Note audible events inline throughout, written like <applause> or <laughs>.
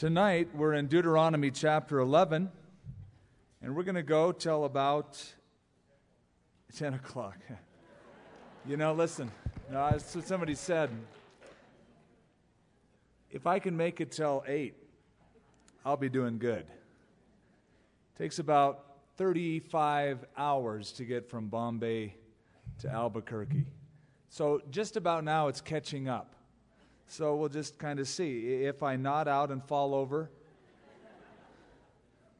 Tonight, we're in Deuteronomy chapter 11, and we're going to go till about 10 o'clock. <laughs> you know, listen, that's what somebody said. If I can make it till 8, I'll be doing good. It takes about 35 hours to get from Bombay to Albuquerque. So just about now it's catching up. So we'll just kind of see. If I nod out and fall over,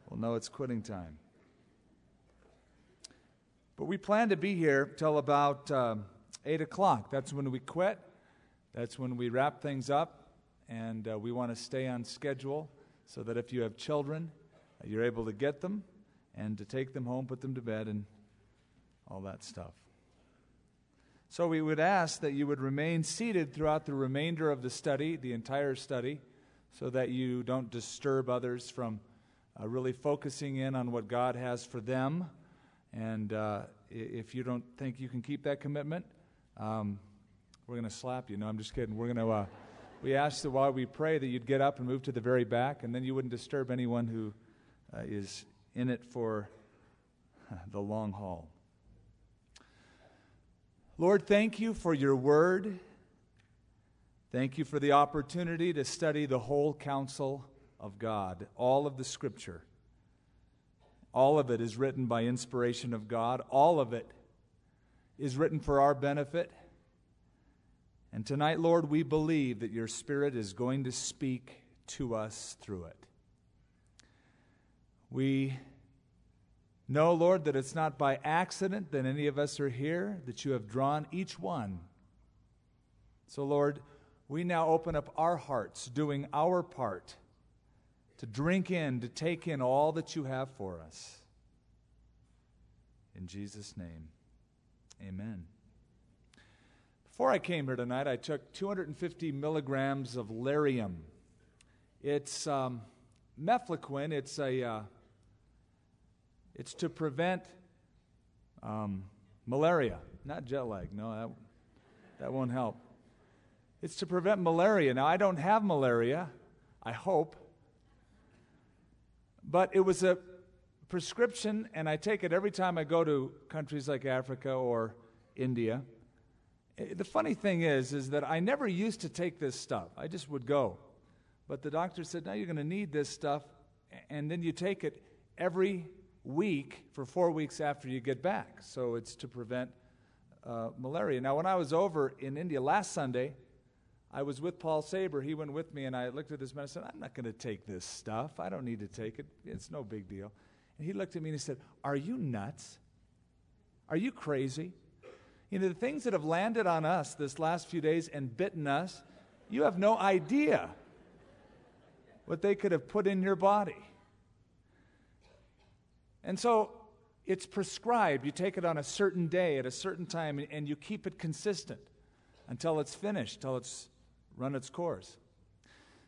we'll know it's quitting time. But we plan to be here till about um, 8 o'clock. That's when we quit. That's when we wrap things up. And uh, we want to stay on schedule so that if you have children, uh, you're able to get them and to take them home, put them to bed, and all that stuff. So we would ask that you would remain seated throughout the remainder of the study, the entire study, so that you don't disturb others from uh, really focusing in on what God has for them. And uh, if you don't think you can keep that commitment, um, we're going to slap you. No, I'm just kidding. We're going to. Uh, we ask that while we pray that you'd get up and move to the very back, and then you wouldn't disturb anyone who uh, is in it for <laughs> the long haul. Lord, thank you for your word. Thank you for the opportunity to study the whole counsel of God, all of the scripture. All of it is written by inspiration of God. All of it is written for our benefit. And tonight, Lord, we believe that your Spirit is going to speak to us through it. We Know, Lord, that it's not by accident that any of us are here, that you have drawn each one. So, Lord, we now open up our hearts, doing our part to drink in, to take in all that you have for us. In Jesus' name, amen. Before I came here tonight, I took 250 milligrams of Lariam. It's um, mefloquine. It's a. Uh, it's to prevent um, malaria, not jet lag. No, that, that won't help. It's to prevent malaria. Now, I don't have malaria, I hope. But it was a prescription, and I take it every time I go to countries like Africa or India. Eh, the funny thing is, is that I never used to take this stuff. I just would go. But the doctor said, now you're going to need this stuff, and then you take it every week for four weeks after you get back. So it's to prevent uh, malaria. Now, when I was over in India last Sunday, I was with Paul Saber. He went with me, and I looked at this medicine. I'm not going to take this stuff. I don't need to take it. It's no big deal. And he looked at me and he said, Are you nuts? Are you crazy? You know, the things that have landed on us this last few days and bitten us, you have no idea what they could have put in your body. And so it's prescribed. You take it on a certain day at a certain time, and you keep it consistent until it's finished, until it's run its course.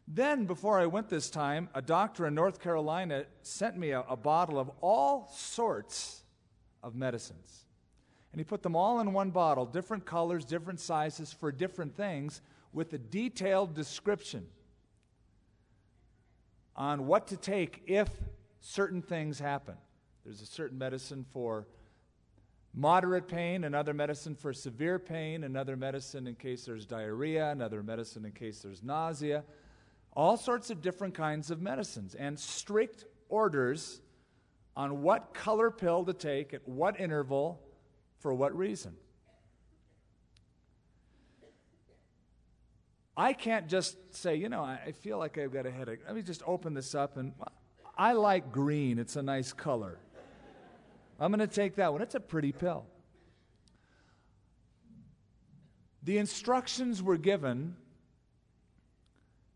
Then, before I went this time, a doctor in North Carolina sent me a, a bottle of all sorts of medicines. And he put them all in one bottle, different colors, different sizes for different things, with a detailed description on what to take if certain things happen. There's a certain medicine for moderate pain, another medicine for severe pain, another medicine in case there's diarrhea, another medicine in case there's nausea. All sorts of different kinds of medicines and strict orders on what color pill to take at what interval for what reason. I can't just say, you know, I feel like I've got a headache. Let me just open this up and I like green. It's a nice color. I'm going to take that one. It's a pretty pill. The instructions were given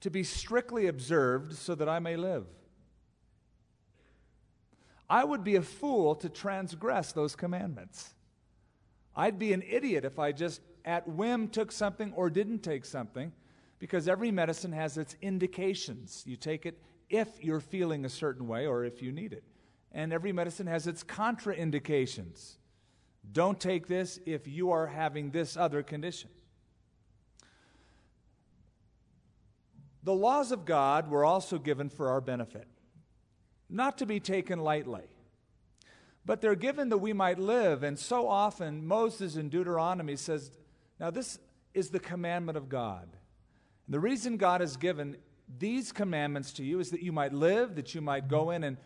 to be strictly observed so that I may live. I would be a fool to transgress those commandments. I'd be an idiot if I just at whim took something or didn't take something because every medicine has its indications. You take it if you're feeling a certain way or if you need it and every medicine has its contraindications. Don't take this if you are having this other condition. The laws of God were also given for our benefit, not to be taken lightly. But they're given that we might live. And so often, Moses in Deuteronomy says, Now, this is the commandment of God. And the reason God has given these commandments to you is that you might live, that you might go in and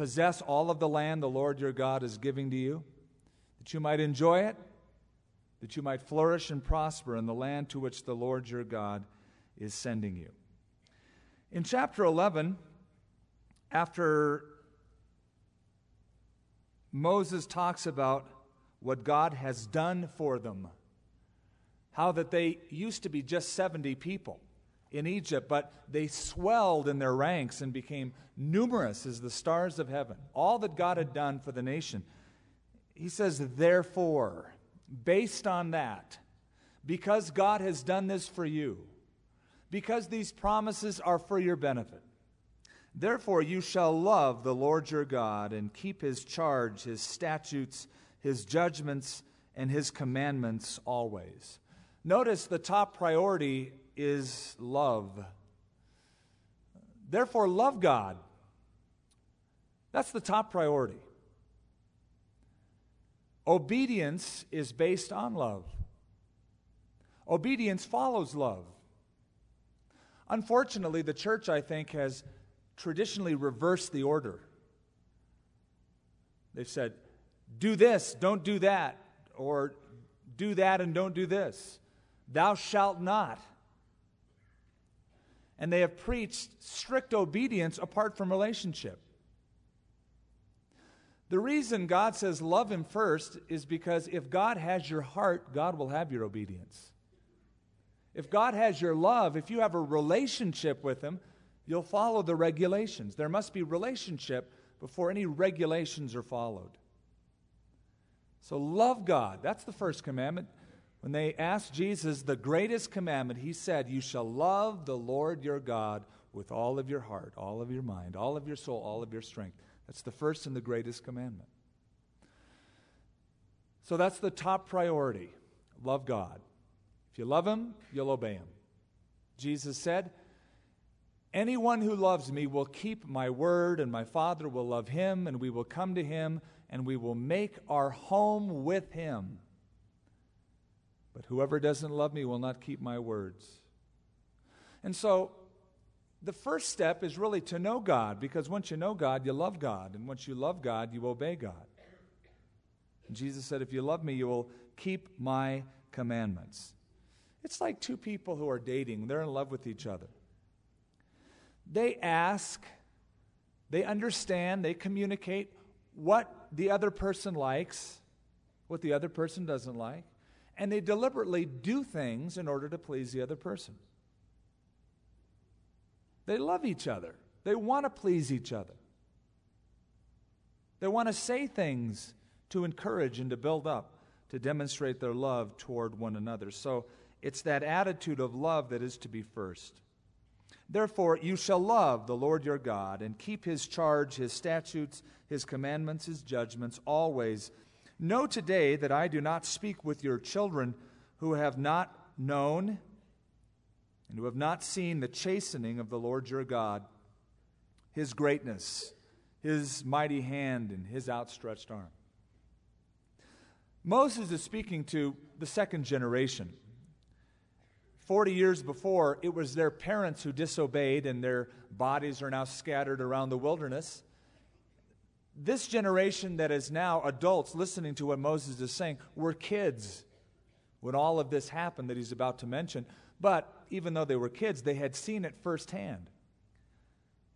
possess all of the land the Lord your God is giving to you, that you might enjoy it, that you might flourish and prosper in the land to which the Lord your God is sending you. In chapter 11, after Moses talks about what God has done for them, how that they used to be just 70 people in Egypt, but they swelled in their ranks and became numerous as the stars of heaven. All that God had done for the nation. He says, therefore, based on that, because God has done this for you, because these promises are for your benefit, therefore you shall love the Lord your God and keep his charge, his statutes, his judgments, and his commandments always. Notice the top priority is love. Therefore, love God. That's the top priority. Obedience is based on love. Obedience follows love. Unfortunately, the church, I think, has traditionally reversed the order. They've said, do this, don't do that, or do that and don't do this. Thou shalt not. And they have preached strict obedience apart from relationship. The reason God says love Him first is because if God has your heart, God will have your obedience. If God has your love, if you have a relationship with Him, you'll follow the regulations. There must be relationship before any regulations are followed. So love God. That's the first commandment. When they asked Jesus the greatest commandment, he said, You shall love the Lord your God with all of your heart, all of your mind, all of your soul, all of your strength. That's the first and the greatest commandment. So that's the top priority love God. If you love Him, you'll obey Him. Jesus said, Anyone who loves me will keep my word, and my Father will love him, and we will come to him, and we will make our home with him. But whoever doesn't love me will not keep my words. And so, the first step is really to know God, because once you know God, you love God. And once you love God, you obey God. And Jesus said, If you love me, you will keep my commandments. It's like two people who are dating, they're in love with each other. They ask, they understand, they communicate what the other person likes, what the other person doesn't like and they deliberately do things in order to please the other person. They love each other, they want to please each other. They want to say things to encourage and to build up, to demonstrate their love toward one another. So it's that attitude of love that is to be first. Therefore, you shall love the Lord your God and keep his charge, his statutes, his commandments, his judgments always Know today that I do not speak with your children who have not known and who have not seen the chastening of the Lord your God, his greatness, his mighty hand, and his outstretched arm. Moses is speaking to the second generation. Forty years before, it was their parents who disobeyed, and their bodies are now scattered around the wilderness this generation that is now adults listening to what Moses is saying were kids when all of this happened that he's about to mention. But even though they were kids, they had seen it firsthand.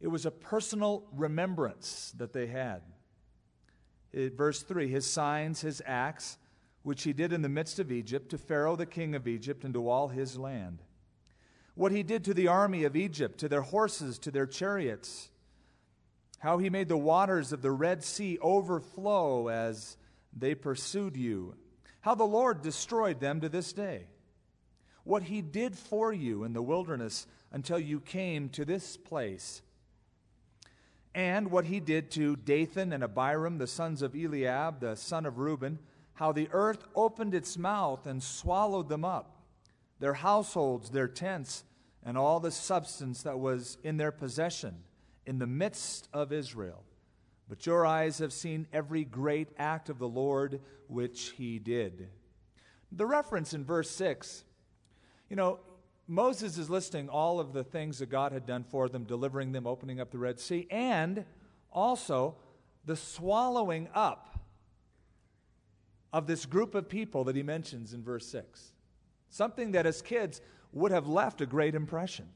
It was a personal remembrance that they had. It, verse 3 His signs, his acts, which he did in the midst of Egypt, to Pharaoh the king of Egypt, and to all his land. What he did to the army of Egypt, to their horses, to their chariots how he made the waters of the Red Sea overflow as they pursued you, how the Lord destroyed them to this day, what he did for you in the wilderness until you came to this place, and what he did to Dathan and Abiram, the sons of Eliab, the son of Reuben, how the earth opened its mouth and swallowed them up, their households, their tents, and all the substance that was in their possession in the midst of Israel. But your eyes have seen every great act of the Lord which he did. The reference in verse 6, you know, Moses is listing all of the things that God had done for them, delivering them, opening up the Red Sea, and also the swallowing up of this group of people that he mentions in verse 6. Something that as kids would have left a great impression.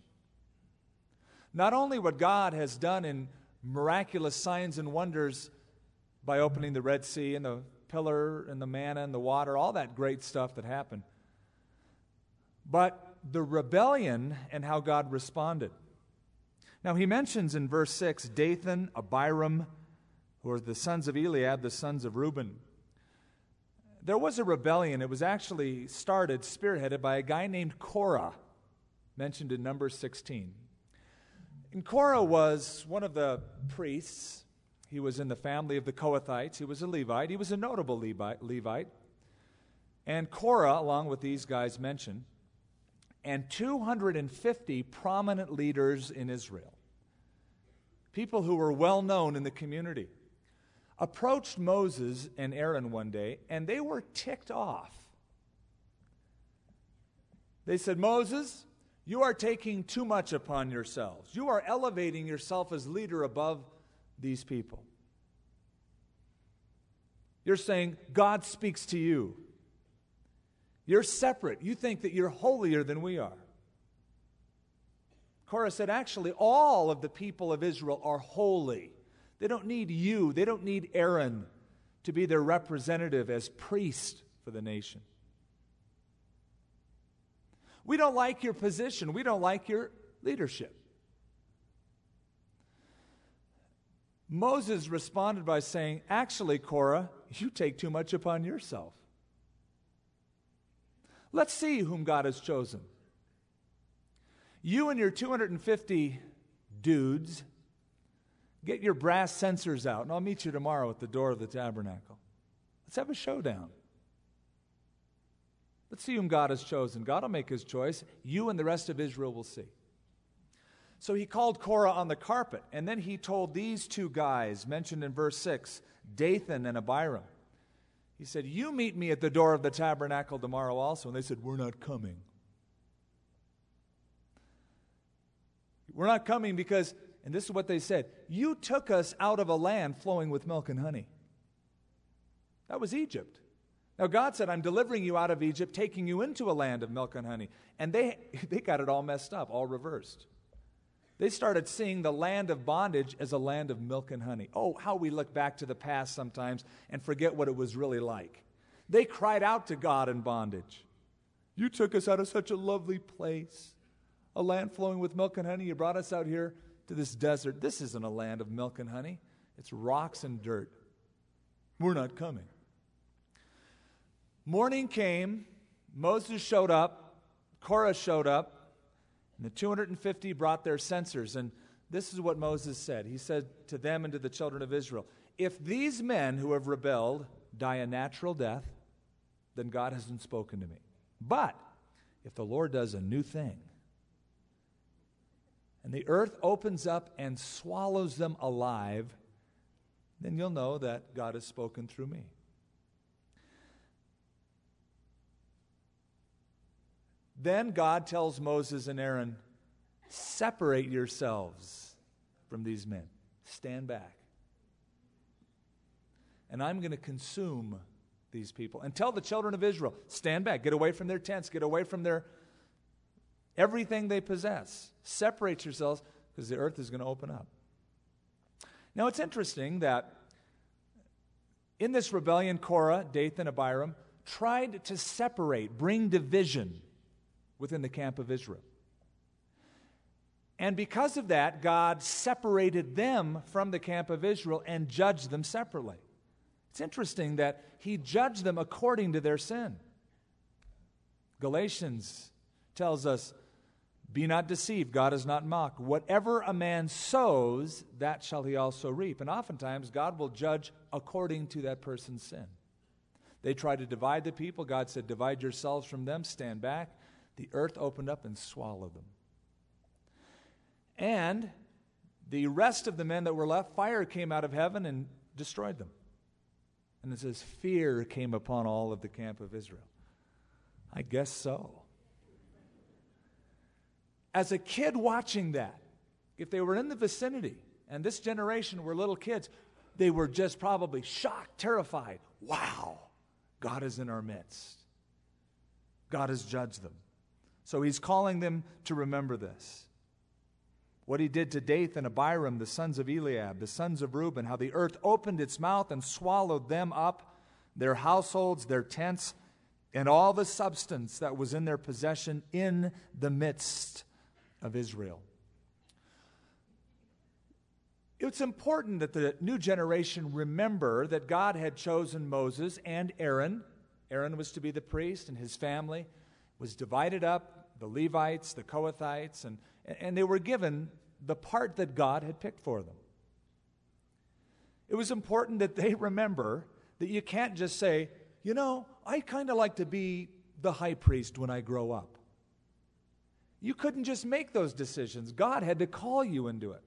Not only what God has done in miraculous signs and wonders by opening the Red Sea and the pillar and the manna and the water, all that great stuff that happened, but the rebellion and how God responded. Now, he mentions in verse 6 Dathan, Abiram, who are the sons of Eliab, the sons of Reuben. There was a rebellion. It was actually started, spearheaded by a guy named Korah, mentioned in Numbers 16. And Korah was one of the priests. He was in the family of the Kohathites. He was a Levite. He was a notable Levite. And Korah, along with these guys mentioned, and 250 prominent leaders in Israel, people who were well known in the community, approached Moses and Aaron one day, and they were ticked off. They said, Moses, you are taking too much upon yourselves. You are elevating yourself as leader above these people. You're saying, God speaks to you. You're separate. You think that you're holier than we are. Korah said, actually, all of the people of Israel are holy. They don't need you, they don't need Aaron to be their representative as priest for the nation. We don't like your position. We don't like your leadership. Moses responded by saying, Actually, Korah, you take too much upon yourself. Let's see whom God has chosen. You and your 250 dudes get your brass censers out, and I'll meet you tomorrow at the door of the tabernacle. Let's have a showdown. Let's see whom God has chosen. God will make his choice. You and the rest of Israel will see. So he called Korah on the carpet, and then he told these two guys, mentioned in verse 6, Dathan and Abiram. He said, You meet me at the door of the tabernacle tomorrow also. And they said, We're not coming. We're not coming because, and this is what they said, you took us out of a land flowing with milk and honey. That was Egypt. Now, God said, I'm delivering you out of Egypt, taking you into a land of milk and honey. And they, <laughs> they got it all messed up, all reversed. They started seeing the land of bondage as a land of milk and honey. Oh, how we look back to the past sometimes and forget what it was really like. They cried out to God in bondage. You took us out of such a lovely place, a land flowing with milk and honey. You brought us out here to this desert. This isn't a land of milk and honey, it's rocks and dirt. We're not coming. Morning came, Moses showed up, Korah showed up, and the 250 brought their censers. And this is what Moses said. He said to them and to the children of Israel If these men who have rebelled die a natural death, then God hasn't spoken to me. But if the Lord does a new thing, and the earth opens up and swallows them alive, then you'll know that God has spoken through me. Then God tells Moses and Aaron, Separate yourselves from these men, stand back. And I'm going to consume these people. And tell the children of Israel, stand back, get away from their tents, get away from their everything they possess. Separate yourselves because the earth is going to open up. Now it's interesting that in this rebellion, Korah, Dathan, and Abiram tried to separate, bring division within the camp of Israel. And because of that, God separated them from the camp of Israel and judged them separately. It's interesting that He judged them according to their sin. Galatians tells us, Be not deceived, God is not mocked. Whatever a man sows, that shall he also reap. And oftentimes, God will judge according to that person's sin. They tried to divide the people. God said, Divide yourselves from them, stand back the earth opened up and swallowed them. And the rest of the men that were left, fire came out of heaven and destroyed them. And it says, Fear came upon all of the camp of Israel. I guess so. As a kid watching that, if they were in the vicinity and this generation were little kids, they were just probably shocked, terrified. Wow, God is in our midst. God has judged them. So he's calling them to remember this. What he did to Dathan and Abiram, the sons of Eliab, the sons of Reuben, how the earth opened its mouth and swallowed them up, their households, their tents, and all the substance that was in their possession in the midst of Israel. It's important that the new generation remember that God had chosen Moses and Aaron. Aaron was to be the priest, and his family was divided up the Levites, the Kohathites, and, and they were given the part that God had picked for them. It was important that they <laughs> remember that you can't just say, you know, I kind of like to be the high priest when I grow up. You couldn't just make those decisions. God had to call you into it.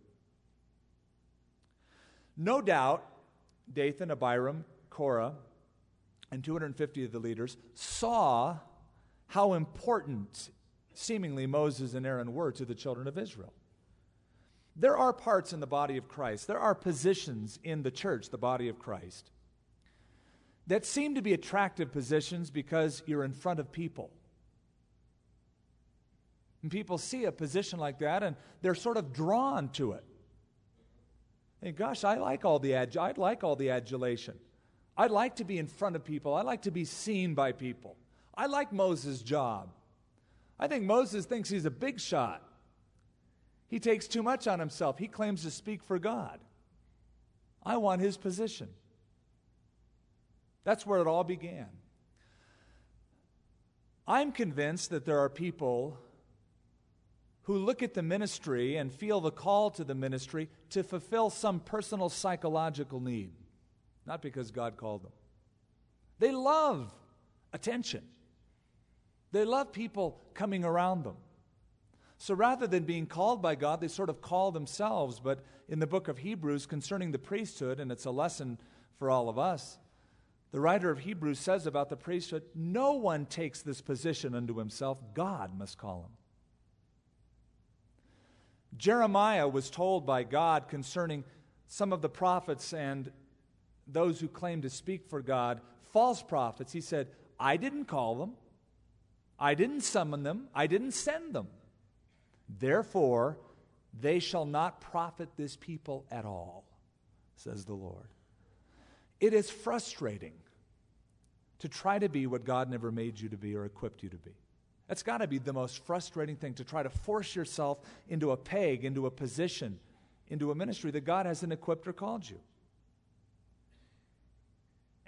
No doubt, Dathan, Abiram, Korah, and 250 of the leaders saw how important seemingly Moses and Aaron were to the children of Israel. There are parts in the body of Christ, there are positions in the church, the body of Christ, that seem to be attractive positions because you're in front of people. And people see a position like that and they're sort of drawn to it. Hey, gosh, I like all the ad- I'd like all the adulation. I'd like to be in front of people. I like to be seen by people. I like Moses' job. I think Moses thinks he's a big shot. He takes too much on himself. He claims to speak for God. I want his position. That's where it all began. I'm convinced that there are people who look at the ministry and feel the call to the ministry to fulfill some personal psychological need, not because God called them. They love attention, they love people coming around them. So rather than being called by God, they sort of call themselves. But in the book of Hebrews concerning the priesthood, and it's a lesson for all of us, the writer of Hebrews says about the priesthood no one takes this position unto himself, God must call him. Jeremiah was told by God concerning some of the prophets and those who claim to speak for God, false prophets. He said, I didn't call them, I didn't summon them, I didn't send them. Therefore, they shall not profit this people at all, says the Lord. It is frustrating to try to be what God never made you to be or equipped you to be. That's got to be the most frustrating thing to try to force yourself into a peg, into a position, into a ministry that God hasn't equipped or called you.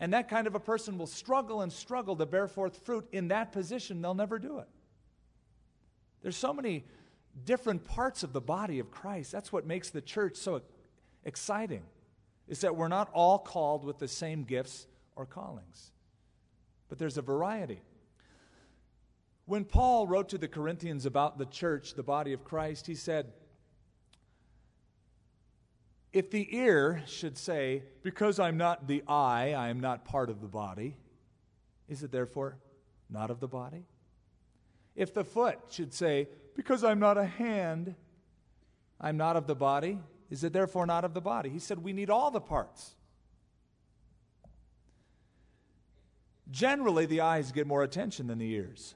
And that kind of a person will struggle and struggle to bear forth fruit in that position. They'll never do it. There's so many different parts of the body of Christ. That's what makes the church so exciting. Is that we're not all called with the same gifts or callings. But there's a variety. When Paul wrote to the Corinthians about the church, the body of Christ, he said, If the ear should say, Because I'm not the eye, I am not part of the body, is it therefore not of the body? If the foot should say, Because I'm not a hand, I'm not of the body, is it therefore not of the body? He said, We need all the parts. Generally, the eyes get more attention than the ears.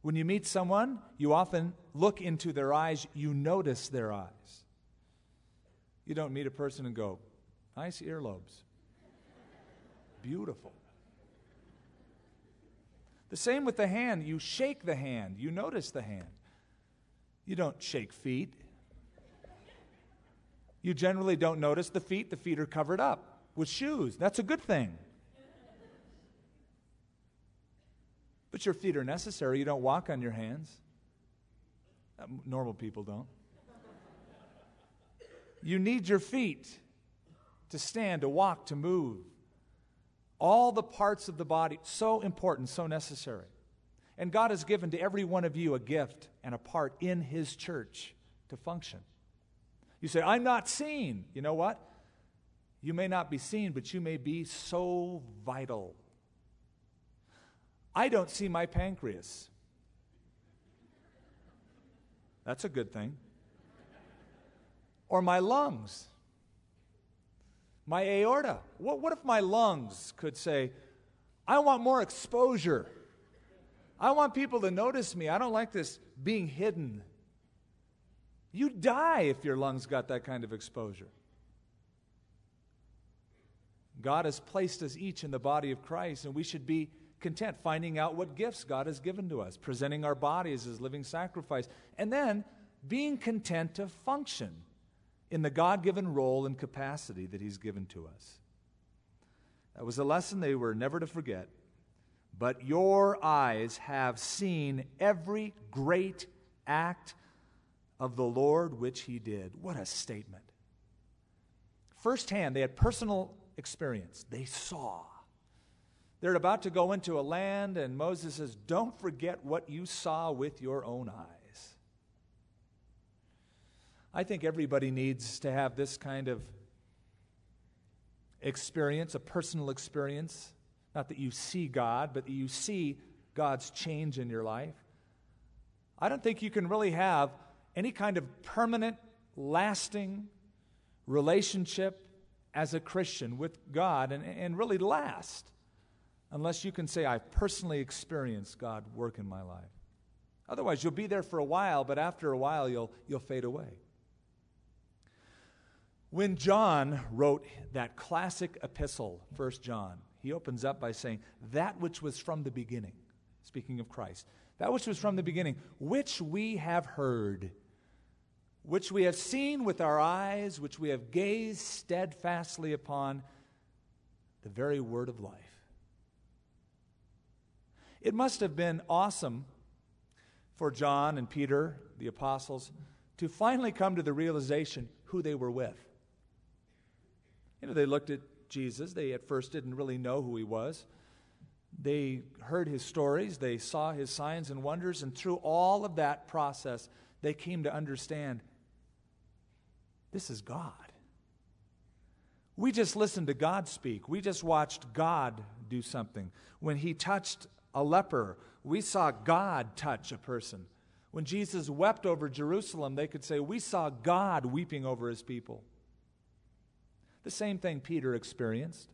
When you meet someone, you often look into their eyes, you notice their eyes. You don't meet a person and go, nice earlobes. Beautiful. The same with the hand. You shake the hand, you notice the hand. You don't shake feet. You generally don't notice the feet. The feet are covered up with shoes. That's a good thing. But your feet are necessary. You don't walk on your hands. Normal people don't. You need your feet to stand, to walk, to move. All the parts of the body, so important, so necessary. And God has given to every one of you a gift and a part in His church to function. You say, I'm not seen. You know what? You may not be seen, but you may be so vital. I don't see my pancreas. That's a good thing. Or my lungs, my aorta. What, what if my lungs could say, I want more exposure? I want people to notice me. I don't like this being hidden. You die if your lungs got that kind of exposure. God has placed us each in the body of Christ, and we should be content finding out what gifts God has given to us, presenting our bodies as living sacrifice, and then being content to function in the God given role and capacity that He's given to us. That was a lesson they were never to forget. But your eyes have seen every great act of the Lord which he did. What a statement. Firsthand, they had personal experience. They saw. They're about to go into a land, and Moses says, Don't forget what you saw with your own eyes. I think everybody needs to have this kind of experience, a personal experience not that you see God, but that you see God's change in your life. I don't think you can really have any kind of permanent, lasting relationship as a Christian with God and, and really last unless you can say, I've personally experienced God work in my life. Otherwise, you'll be there for a while, but after a while, you'll, you'll fade away. When John wrote that classic epistle, 1 John, he opens up by saying, That which was from the beginning, speaking of Christ, that which was from the beginning, which we have heard, which we have seen with our eyes, which we have gazed steadfastly upon, the very word of life. It must have been awesome for John and Peter, the apostles, to finally come to the realization who they were with. You know, they looked at Jesus. They at first didn't really know who he was. They heard his stories, they saw his signs and wonders, and through all of that process, they came to understand this is God. We just listened to God speak. We just watched God do something. When he touched a leper, we saw God touch a person. When Jesus wept over Jerusalem, they could say, We saw God weeping over his people. The same thing Peter experienced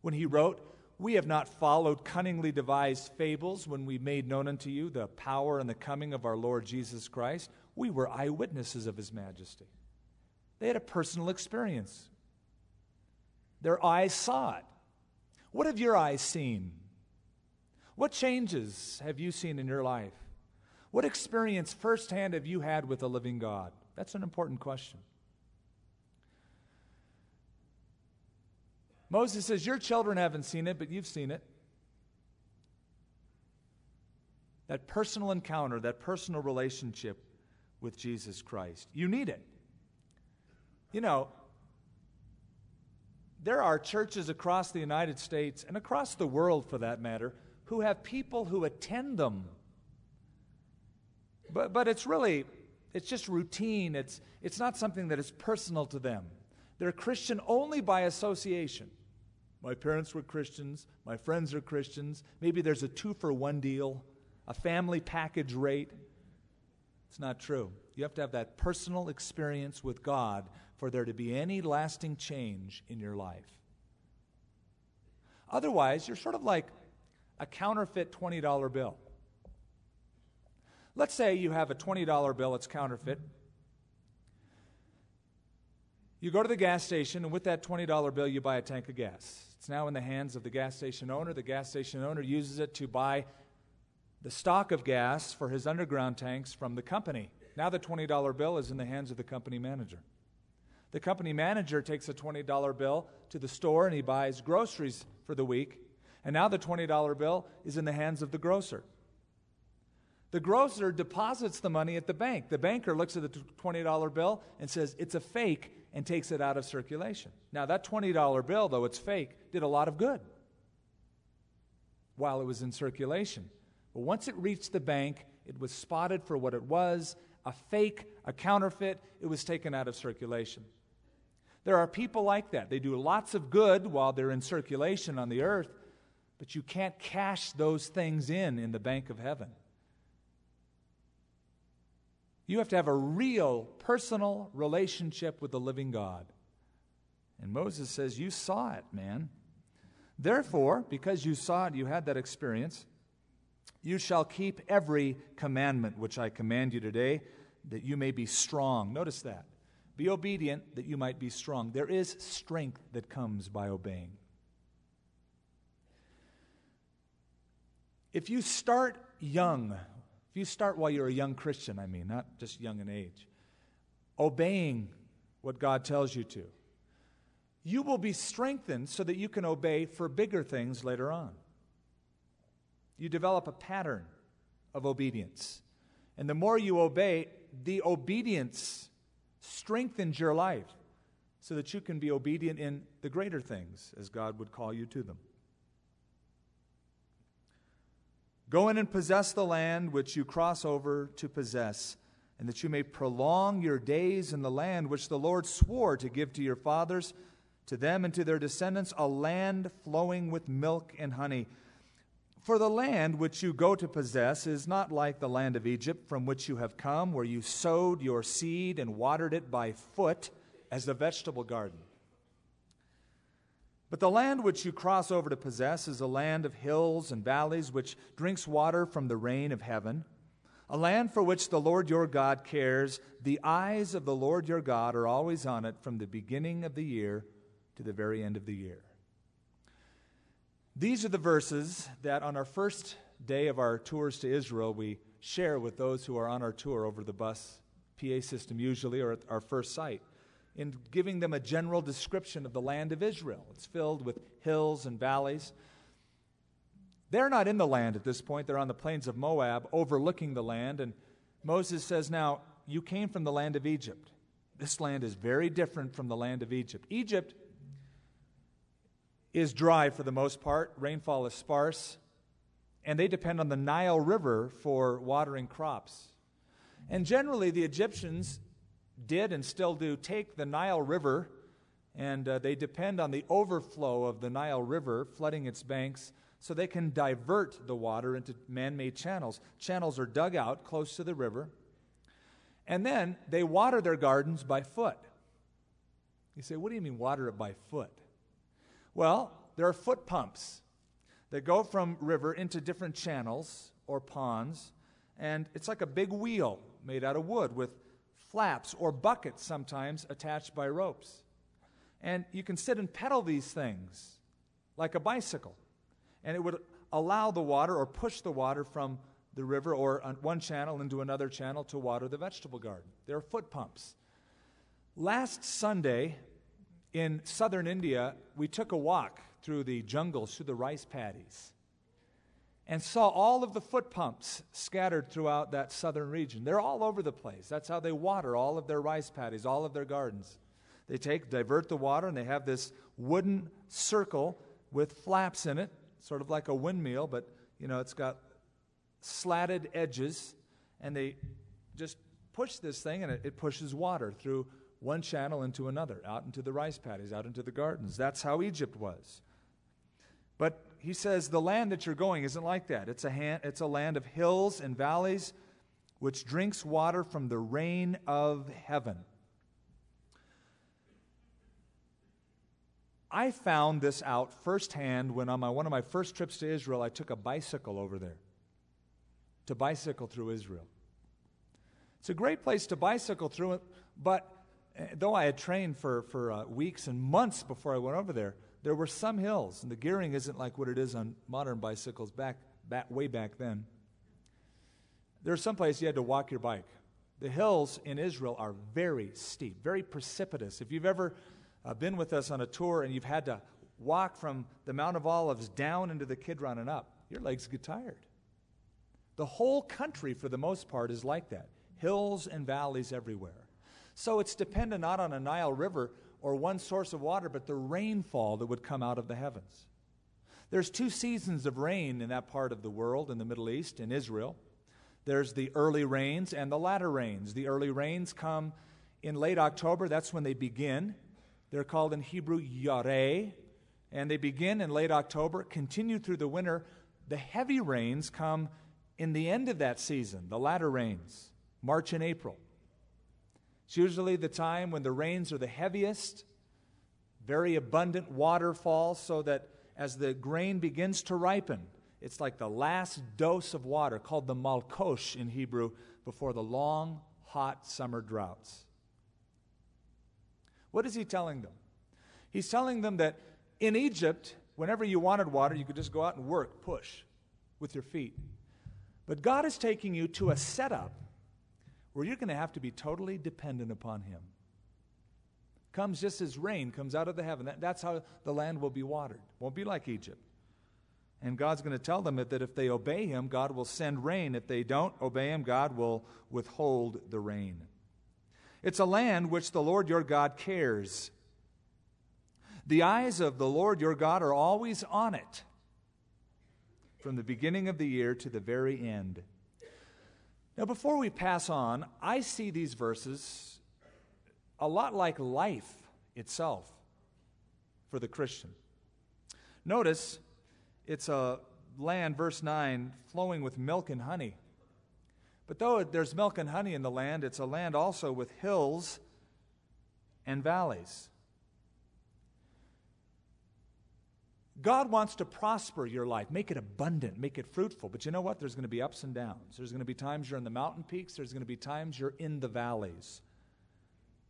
when he wrote, We have not followed cunningly devised fables when we made known unto you the power and the coming of our Lord Jesus Christ. We were eyewitnesses of his majesty. They had a personal experience. Their eyes saw it. What have your eyes seen? What changes have you seen in your life? What experience firsthand have you had with the living God? That's an important question. Moses says, Your children haven't seen it, but you've seen it. That personal encounter, that personal relationship with Jesus Christ. You need it. You know, there are churches across the United States and across the world for that matter who have people who attend them. But, but it's really, it's just routine. It's, it's not something that is personal to them. They're Christian only by association. My parents were Christians. My friends are Christians. Maybe there's a two for one deal, a family package rate. It's not true. You have to have that personal experience with God for there to be any lasting change in your life. Otherwise, you're sort of like a counterfeit $20 bill. Let's say you have a $20 bill, it's counterfeit. You go to the gas station, and with that $20 bill, you buy a tank of gas. It's now in the hands of the gas station owner. The gas station owner uses it to buy the stock of gas for his underground tanks from the company. Now the $20 bill is in the hands of the company manager. The company manager takes a $20 bill to the store and he buys groceries for the week. And now the $20 bill is in the hands of the grocer. The grocer deposits the money at the bank. The banker looks at the $20 bill and says, It's a fake and takes it out of circulation. Now, that $20 bill, though it's fake, did a lot of good while it was in circulation. But once it reached the bank, it was spotted for what it was a fake, a counterfeit. It was taken out of circulation. There are people like that. They do lots of good while they're in circulation on the earth, but you can't cash those things in in the bank of heaven. You have to have a real personal relationship with the living God. And Moses says, You saw it, man. Therefore, because you saw it, you had that experience, you shall keep every commandment which I command you today, that you may be strong. Notice that. Be obedient that you might be strong. There is strength that comes by obeying. If you start young, if you start while you're a young Christian, I mean, not just young in age, obeying what God tells you to, you will be strengthened so that you can obey for bigger things later on. You develop a pattern of obedience. And the more you obey, the obedience strengthens your life so that you can be obedient in the greater things as God would call you to them. Go in and possess the land which you cross over to possess, and that you may prolong your days in the land which the Lord swore to give to your fathers, to them and to their descendants, a land flowing with milk and honey. For the land which you go to possess is not like the land of Egypt from which you have come, where you sowed your seed and watered it by foot as a vegetable garden. But the land which you cross over to possess is a land of hills and valleys, which drinks water from the rain of heaven, a land for which the Lord your God cares. The eyes of the Lord your God are always on it from the beginning of the year to the very end of the year. These are the verses that on our first day of our tours to Israel we share with those who are on our tour over the bus PA system, usually, or at our first site, in giving them a general description of the land of Israel. It's filled with hills and valleys. They're not in the land at this point, they're on the plains of Moab, overlooking the land. And Moses says, Now, you came from the land of Egypt. This land is very different from the land of Egypt. Egypt is dry for the most part, rainfall is sparse, and they depend on the Nile River for watering crops. And generally, the Egyptians did and still do take the Nile River, and uh, they depend on the overflow of the Nile River flooding its banks so they can divert the water into man made channels. Channels are dug out close to the river, and then they water their gardens by foot. You say, what do you mean water it by foot? Well, there are foot pumps that go from river into different channels or ponds, and it's like a big wheel made out of wood with flaps or buckets sometimes attached by ropes. And you can sit and pedal these things like a bicycle, and it would allow the water or push the water from the river or one channel into another channel to water the vegetable garden. There are foot pumps. Last Sunday, in southern India, we took a walk through the jungles, through the rice paddies, and saw all of the foot pumps scattered throughout that southern region. They're all over the place. That's how they water all of their rice paddies, all of their gardens. They take, divert the water, and they have this wooden circle with flaps in it, sort of like a windmill, but you know, it's got slatted edges, and they just push this thing, and it, it pushes water through one channel into another, out into the rice paddies, out into the gardens. That's how Egypt was. But he says the land that you're going isn't like that. It's a, hand, it's a land of hills and valleys which drinks water from the rain of heaven. I found this out firsthand when on my, one of my first trips to Israel, I took a bicycle over there to bicycle through Israel. It's a great place to bicycle through but though I had trained for, for uh, weeks and months before I went over there, there were some hills, and the gearing isn't like what it is on modern bicycles back, back way back then. There are some places you had to walk your bike. The hills in Israel are very steep, very precipitous. If you've ever uh, been with us on a tour and you've had to walk from the Mount of Olives down into the Kidron and up, your legs get tired. The whole country, for the most part, is like that hills and valleys everywhere. So it's dependent not on a Nile River or one source of water, but the rainfall that would come out of the heavens. There's two seasons of rain in that part of the world, in the Middle East, in Israel. There's the early rains and the latter rains. The early rains come in late October, that's when they begin. They're called in Hebrew yareh, and they begin in late October, continue through the winter. The heavy rains come in the end of that season, the latter rains, March and April. It's usually the time when the rains are the heaviest, very abundant water falls, so that as the grain begins to ripen, it's like the last dose of water, called the malkosh in Hebrew, before the long, hot summer droughts. What is he telling them? He's telling them that in Egypt, whenever you wanted water, you could just go out and work, push with your feet. But God is taking you to a setup where you're going to have to be totally dependent upon Him. Comes just as rain comes out of the heaven. That, that's how the land will be watered. Won't be like Egypt. And God's going to tell them that if they obey Him, God will send rain. If they don't obey Him, God will withhold the rain. It's a land which the Lord your God cares. The eyes of the Lord your God are always on it, from the beginning of the year to the very end. Now, before we pass on, I see these verses a lot like life itself for the Christian. Notice it's a land, verse 9, flowing with milk and honey. But though there's milk and honey in the land, it's a land also with hills and valleys. God wants to prosper your life, make it abundant, make it fruitful. But you know what? There's going to be ups and downs. There's going to be times you're in the mountain peaks, there's going to be times you're in the valleys.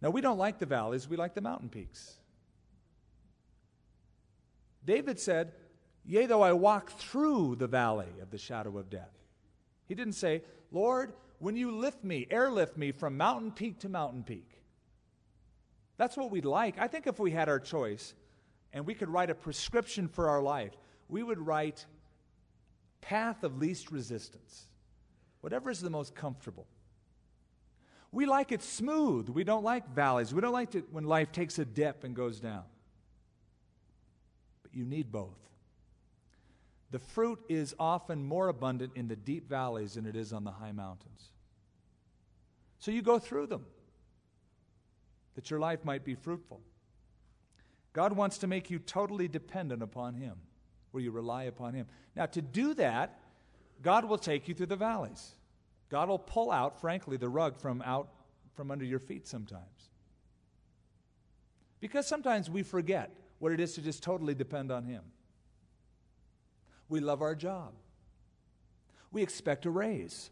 Now, we don't like the valleys, we like the mountain peaks. David said, Yea, though I walk through the valley of the shadow of death. He didn't say, Lord, when you lift me, airlift me from mountain peak to mountain peak. That's what we'd like. I think if we had our choice and we could write a prescription for our life, we would write path of least resistance, whatever is the most comfortable. We like it smooth. We don't like valleys. We don't like it when life takes a dip and goes down. But you need both. The fruit is often more abundant in the deep valleys than it is on the high mountains. So you go through them that your life might be fruitful. God wants to make you totally dependent upon Him, where you rely upon Him. Now, to do that, God will take you through the valleys. God will pull out, frankly, the rug from out from under your feet sometimes. Because sometimes we forget what it is to just totally depend on Him. We love our job. We expect a raise.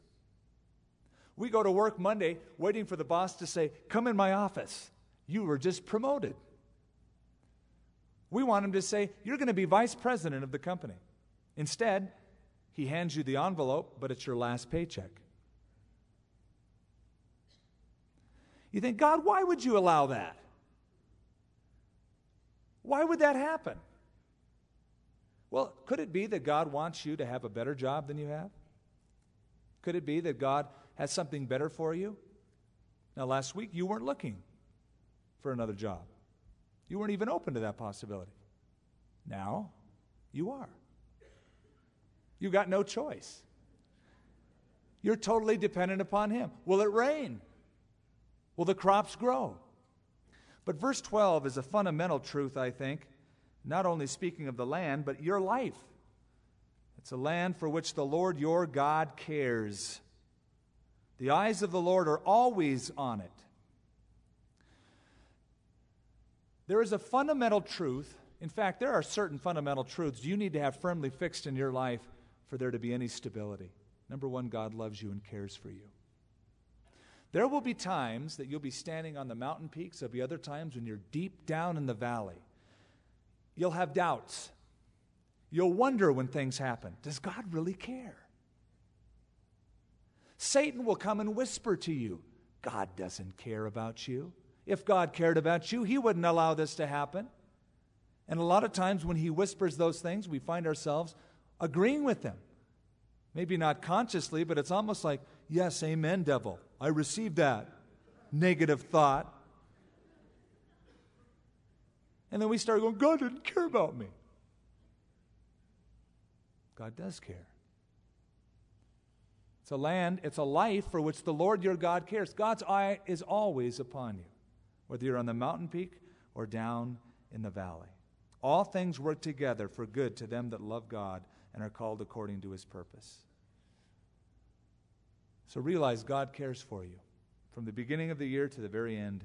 We go to work Monday waiting for the boss to say, Come in my office. You were just promoted. We want him to say, You're going to be vice president of the company. Instead, he hands you the envelope, but it's your last paycheck. You think, God, why would you allow that? Why would that happen? Well, could it be that God wants you to have a better job than you have? Could it be that God has something better for you? Now, last week you weren't looking for another job, you weren't even open to that possibility. Now you are. You got no choice. You're totally dependent upon Him. Will it rain? Will the crops grow? But verse 12 is a fundamental truth, I think not only speaking of the land, but your life. It's a land for which the Lord your God cares. The eyes of the Lord are always on it. There is a fundamental truth. In fact, there are certain fundamental truths you need to have firmly fixed in your life for there to be any stability. Number one, God loves you and cares for you. There will be times that you'll be standing on the mountain peaks. There'll be other times when you're deep down in the valley. You'll have doubts. You'll wonder when things happen Does God really care? Satan will come and whisper to you God doesn't care about you. If God cared about you, He wouldn't allow this to happen. And a lot of times when He whispers those things, we find ourselves agreeing with them. Maybe not consciously, but it's almost like, Yes, amen, devil. I received that negative thought. And then we start going, God didn't care about me. God does care. It's a land, it's a life for which the Lord your God cares. God's eye is always upon you, whether you're on the mountain peak or down in the valley. All things work together for good to them that love God and are called according to his purpose. So realize God cares for you from the beginning of the year to the very end.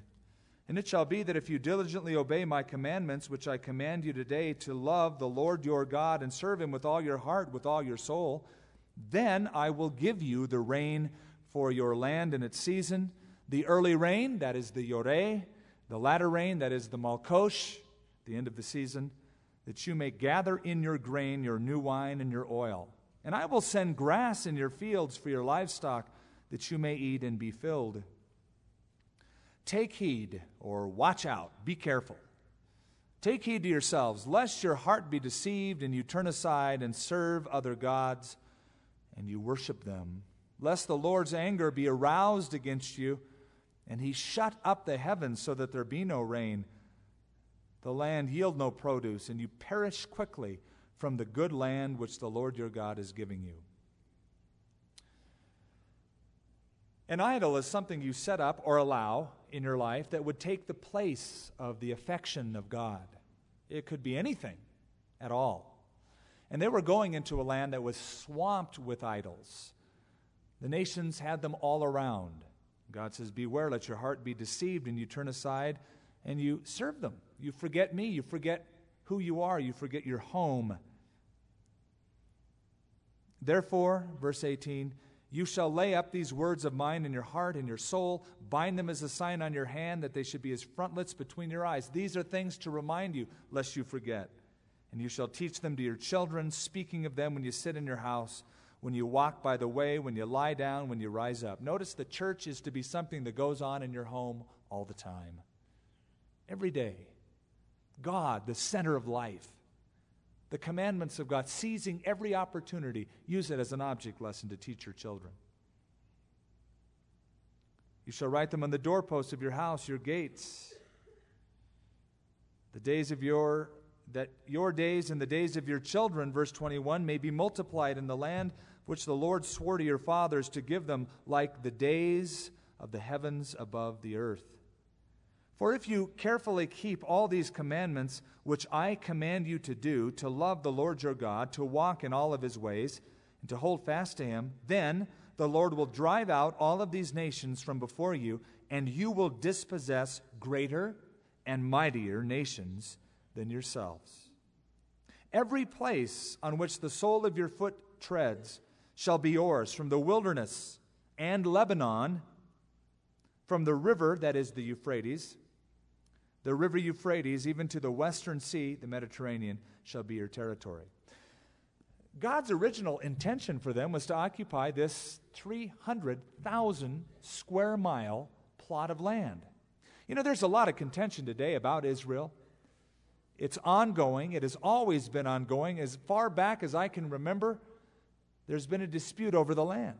And it shall be that if you diligently obey my commandments, which I command you today, to love the Lord your God and serve him with all your heart, with all your soul, then I will give you the rain for your land in its season, the early rain, that is the Yoreh, the latter rain, that is the Malkosh, the end of the season, that you may gather in your grain, your new wine, and your oil. And I will send grass in your fields for your livestock, that you may eat and be filled. Take heed, or watch out, be careful. Take heed to yourselves, lest your heart be deceived and you turn aside and serve other gods and you worship them, lest the Lord's anger be aroused against you and he shut up the heavens so that there be no rain, the land yield no produce, and you perish quickly from the good land which the Lord your God is giving you. An idol is something you set up or allow in your life that would take the place of the affection of God. It could be anything at all. And they were going into a land that was swamped with idols. The nations had them all around. God says, Beware, let your heart be deceived, and you turn aside and you serve them. You forget me, you forget who you are, you forget your home. Therefore, verse 18, you shall lay up these words of mine in your heart and your soul, bind them as a sign on your hand, that they should be as frontlets between your eyes. These are things to remind you, lest you forget. And you shall teach them to your children, speaking of them when you sit in your house, when you walk by the way, when you lie down, when you rise up. Notice the church is to be something that goes on in your home all the time, every day. God, the center of life the commandments of God, seizing every opportunity, use it as an object lesson to teach your children. You shall write them on the doorposts of your house, your gates. The days of your that your days and the days of your children, verse 21, may be multiplied in the land which the Lord swore to your fathers to give them, like the days of the heavens above the earth. For if you carefully keep all these commandments which I command you to do, to love the Lord your God, to walk in all of his ways, and to hold fast to him, then the Lord will drive out all of these nations from before you, and you will dispossess greater and mightier nations than yourselves. Every place on which the sole of your foot treads shall be yours, from the wilderness and Lebanon, from the river, that is the Euphrates, the river Euphrates, even to the western sea, the Mediterranean, shall be your territory. God's original intention for them was to occupy this 300,000 square mile plot of land. You know, there's a lot of contention today about Israel. It's ongoing, it has always been ongoing. As far back as I can remember, there's been a dispute over the land.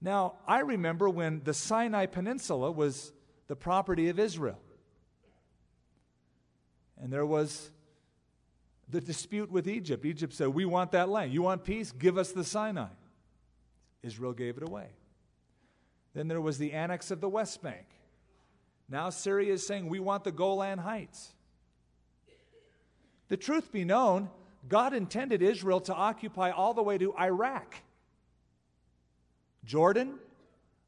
Now, I remember when the Sinai Peninsula was the property of Israel. And there was the dispute with Egypt. Egypt said, We want that land. You want peace? Give us the Sinai. Israel gave it away. Then there was the annex of the West Bank. Now Syria is saying, We want the Golan Heights. The truth be known, God intended Israel to occupy all the way to Iraq, Jordan,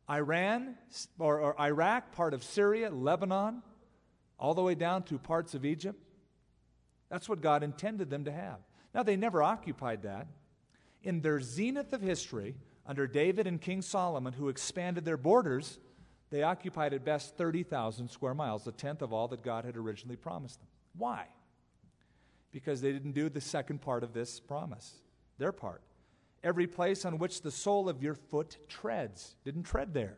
Iran or, or Iraq, part of Syria, Lebanon, all the way down through parts of Egypt. That's what God intended them to have. Now, they never occupied that. In their zenith of history, under David and King Solomon, who expanded their borders, they occupied at best 30,000 square miles, a tenth of all that God had originally promised them. Why? Because they didn't do the second part of this promise, their part every place on which the sole of your foot treads. Didn't tread there.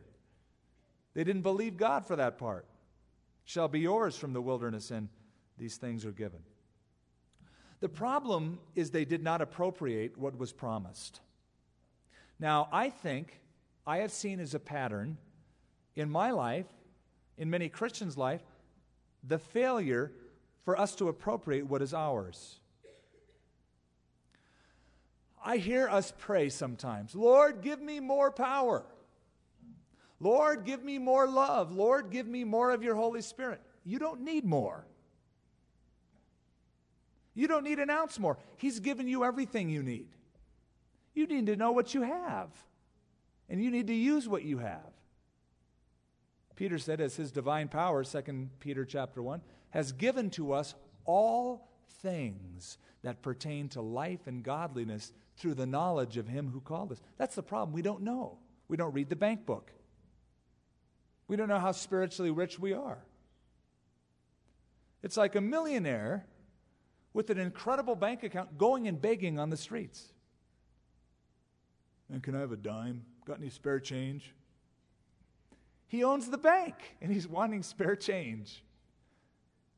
They didn't believe God for that part. Shall be yours from the wilderness, and these things are given. The problem is they did not appropriate what was promised. Now, I think I have seen as a pattern in my life, in many Christians' life, the failure for us to appropriate what is ours. I hear us pray sometimes Lord, give me more power. Lord, give me more love. Lord, give me more of your Holy Spirit. You don't need more. You don't need an ounce more. He's given you everything you need. You need to know what you have, and you need to use what you have. Peter said, as his divine power, 2 Peter chapter 1, has given to us all things that pertain to life and godliness through the knowledge of him who called us. That's the problem. We don't know. We don't read the bank book. We don't know how spiritually rich we are. It's like a millionaire with an incredible bank account going and begging on the streets. And can I have a dime? Got any spare change? He owns the bank and he's wanting spare change.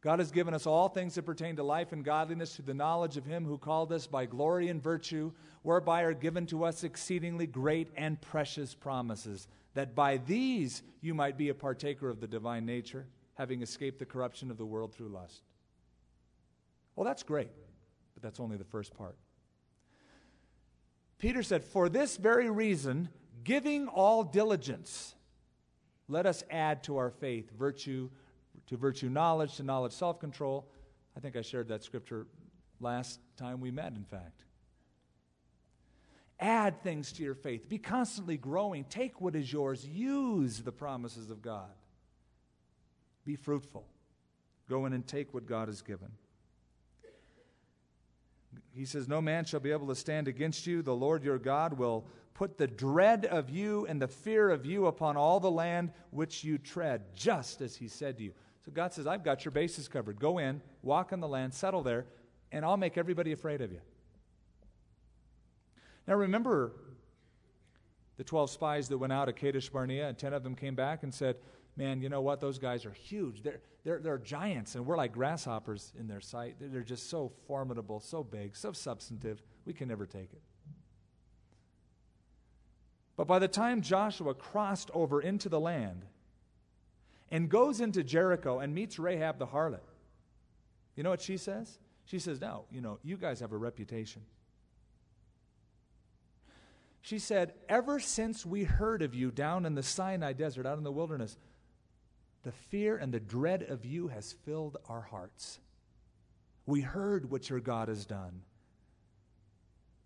God has given us all things that pertain to life and godliness through the knowledge of Him who called us by glory and virtue, whereby are given to us exceedingly great and precious promises, that by these you might be a partaker of the divine nature, having escaped the corruption of the world through lust. Well, that's great, but that's only the first part. Peter said, For this very reason, giving all diligence, let us add to our faith virtue to virtue knowledge, to knowledge self control. I think I shared that scripture last time we met, in fact. Add things to your faith. Be constantly growing. Take what is yours. Use the promises of God. Be fruitful. Go in and take what God has given. He says, No man shall be able to stand against you. The Lord your God will put the dread of you and the fear of you upon all the land which you tread, just as he said to you. So God says, I've got your bases covered. Go in, walk on the land, settle there, and I'll make everybody afraid of you. Now remember the 12 spies that went out at Kadesh Barnea, and 10 of them came back and said, Man, you know what? Those guys are huge. They're, they're, they're giants, and we're like grasshoppers in their sight. They're just so formidable, so big, so substantive. We can never take it. But by the time Joshua crossed over into the land, and goes into Jericho and meets Rahab the harlot. You know what she says? She says, No, you know, you guys have a reputation. She said, Ever since we heard of you down in the Sinai desert, out in the wilderness, the fear and the dread of you has filled our hearts. We heard what your God has done.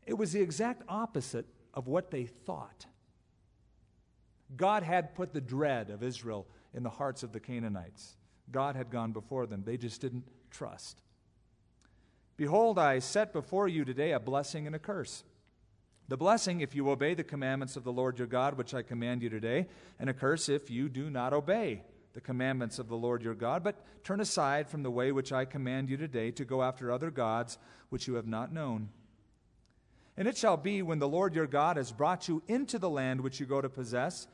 It was the exact opposite of what they thought. God had put the dread of Israel in the hearts of the Canaanites. God had gone before them, they just didn't trust. Behold, I set before you today a blessing and a curse. The blessing if you obey the commandments of the Lord your God, which I command you today, and a curse if you do not obey the commandments of the Lord your God, but turn aside from the way which I command you today to go after other gods which you have not known. And it shall be when the Lord your God has brought you into the land which you go to possess,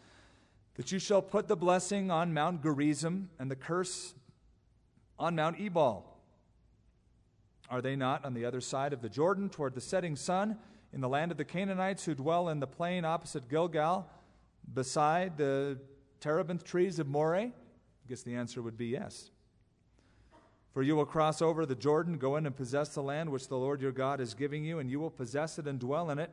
that you shall put the blessing on Mount Gerizim and the curse on Mount Ebal. Are they not on the other side of the Jordan toward the setting sun in the land of the Canaanites who dwell in the plain opposite Gilgal beside the terebinth trees of Moreh? I guess the answer would be yes. For you will cross over the Jordan, go in and possess the land which the Lord your God is giving you, and you will possess it and dwell in it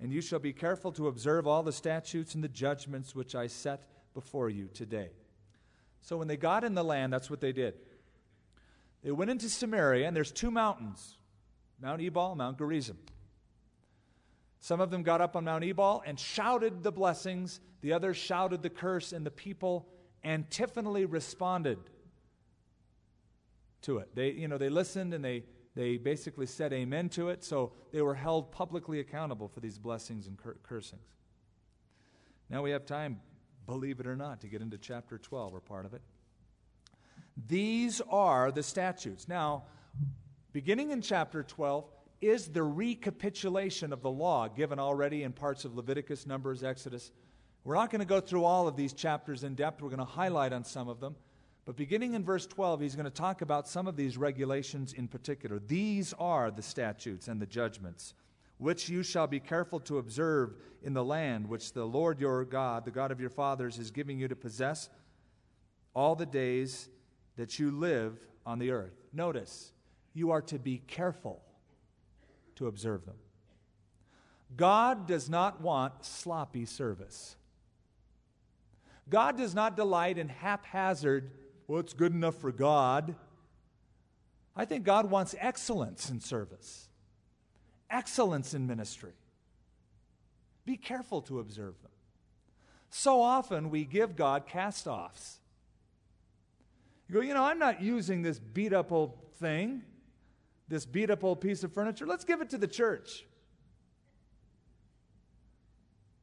and you shall be careful to observe all the statutes and the judgments which I set before you today. So when they got in the land, that's what they did. They went into Samaria, and there's two mountains Mount Ebal, Mount Gerizim. Some of them got up on Mount Ebal and shouted the blessings, the others shouted the curse, and the people antiphonally responded to it. They, you know, they listened and they they basically said amen to it, so they were held publicly accountable for these blessings and cur- cursings. Now we have time, believe it or not, to get into chapter 12 or part of it. These are the statutes. Now, beginning in chapter 12 is the recapitulation of the law given already in parts of Leviticus, Numbers, Exodus. We're not going to go through all of these chapters in depth. We're going to highlight on some of them. But beginning in verse 12, he's going to talk about some of these regulations in particular. These are the statutes and the judgments, which you shall be careful to observe in the land which the Lord your God, the God of your fathers, is giving you to possess all the days that you live on the earth. Notice, you are to be careful to observe them. God does not want sloppy service. God does not delight in haphazard, well, it's good enough for God. I think God wants excellence in service, excellence in ministry. Be careful to observe them. So often we give God cast offs. You go, you know, I'm not using this beat up old thing, this beat up old piece of furniture. Let's give it to the church.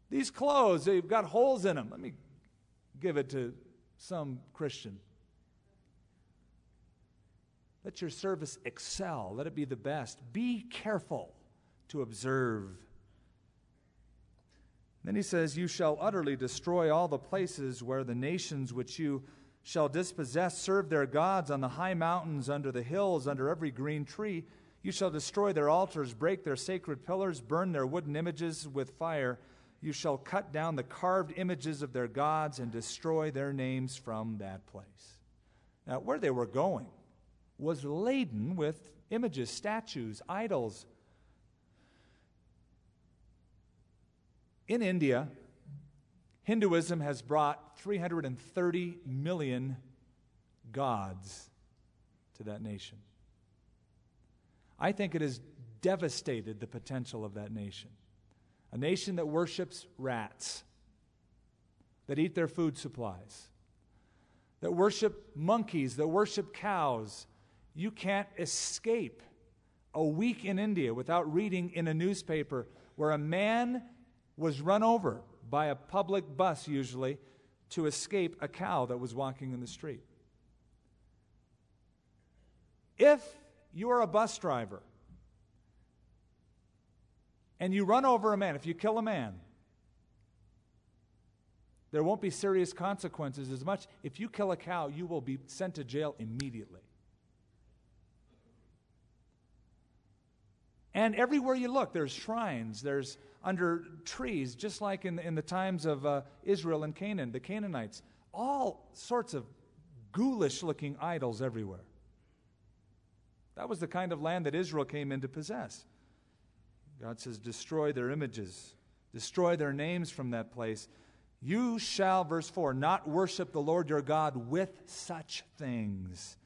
These clothes, they've got holes in them. Let me give it to some Christian. Let your service excel. Let it be the best. Be careful to observe. Then he says, You shall utterly destroy all the places where the nations which you shall dispossess serve their gods on the high mountains, under the hills, under every green tree. You shall destroy their altars, break their sacred pillars, burn their wooden images with fire. You shall cut down the carved images of their gods and destroy their names from that place. Now, where they were going was laden with images, statues, idols. In India, Hinduism has brought 330 million gods to that nation. I think it has devastated the potential of that nation. A nation that worships rats, that eat their food supplies, that worship monkeys, that worship cows. You can't escape a week in India without reading in a newspaper where a man was run over by a public bus, usually, to escape a cow that was walking in the street. If you are a bus driver and you run over a man, if you kill a man, there won't be serious consequences as much. If you kill a cow, you will be sent to jail immediately. And everywhere you look, there's shrines, there's under trees, just like in, in the times of uh, Israel and Canaan, the Canaanites. All sorts of ghoulish looking idols everywhere. That was the kind of land that Israel came in to possess. God says, Destroy their images, destroy their names from that place. You shall, verse 4, not worship the Lord your God with such things,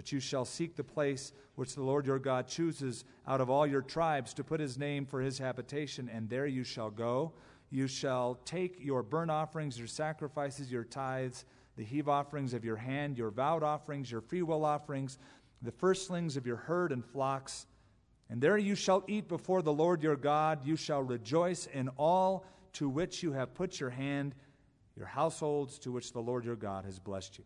but you shall seek the place which the Lord your God chooses out of all your tribes to put his name for his habitation, and there you shall go. You shall take your burnt offerings, your sacrifices, your tithes, the heave offerings of your hand, your vowed offerings, your freewill offerings, the firstlings of your herd and flocks and there you shall eat before the Lord your God. You shall rejoice in all to which you have put your hand, your households to which the Lord your God has blessed you.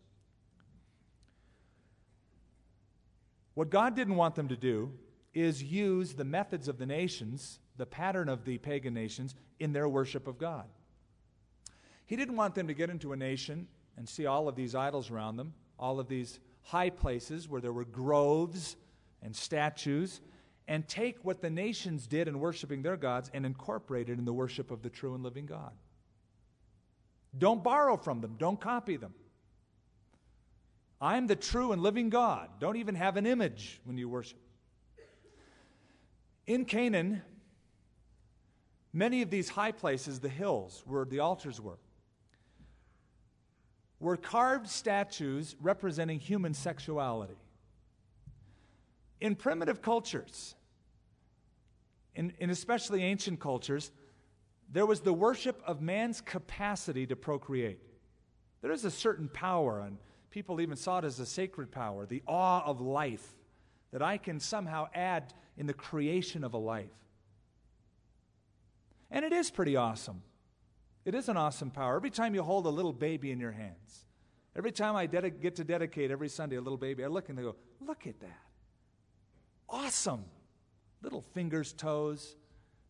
What God didn't want them to do is use the methods of the nations, the pattern of the pagan nations, in their worship of God. He didn't want them to get into a nation and see all of these idols around them, all of these high places where there were groves and statues and take what the nations did in worshiping their gods and incorporate it in the worship of the true and living God. Don't borrow from them, don't copy them. I'm the true and living God. Don't even have an image when you worship. In Canaan, many of these high places, the hills where the altars were, were carved statues representing human sexuality. In primitive cultures, in, especially ancient cultures, there was the worship of man's capacity to procreate. There is a certain power, and people even saw it as a sacred power, the awe of life that I can somehow add in the creation of a life. And it is pretty awesome. It is an awesome power. Every time you hold a little baby in your hands, every time I dedi- get to dedicate every Sunday a little baby, I look and I go, look at that awesome. Little fingers, toes.